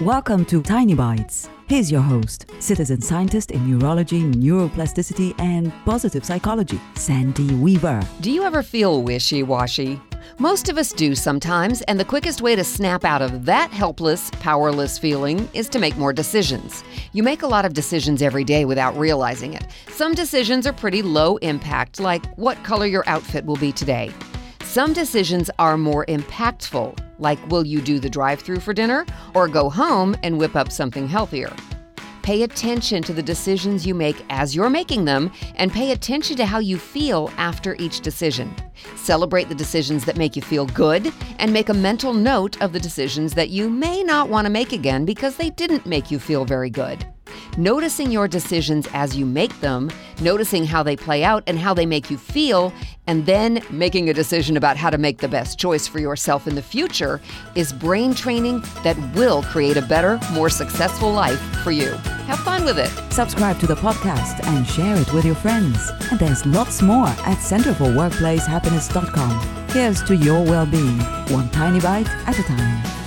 Welcome to Tiny Bites. Here's your host, citizen scientist in neurology, neuroplasticity, and positive psychology, Sandy Weaver. Do you ever feel wishy washy? Most of us do sometimes, and the quickest way to snap out of that helpless, powerless feeling is to make more decisions. You make a lot of decisions every day without realizing it. Some decisions are pretty low impact, like what color your outfit will be today. Some decisions are more impactful, like will you do the drive through for dinner or go home and whip up something healthier? Pay attention to the decisions you make as you're making them, and pay attention to how you feel after each decision. Celebrate the decisions that make you feel good, and make a mental note of the decisions that you may not want to make again because they didn't make you feel very good. Noticing your decisions as you make them, noticing how they play out and how they make you feel, and then making a decision about how to make the best choice for yourself in the future is brain training that will create a better, more successful life for you. Have fun with it. Subscribe to the podcast and share it with your friends. And there's lots more at centerforworkplacehappiness.com. Here's to your well being, one tiny bite at a time.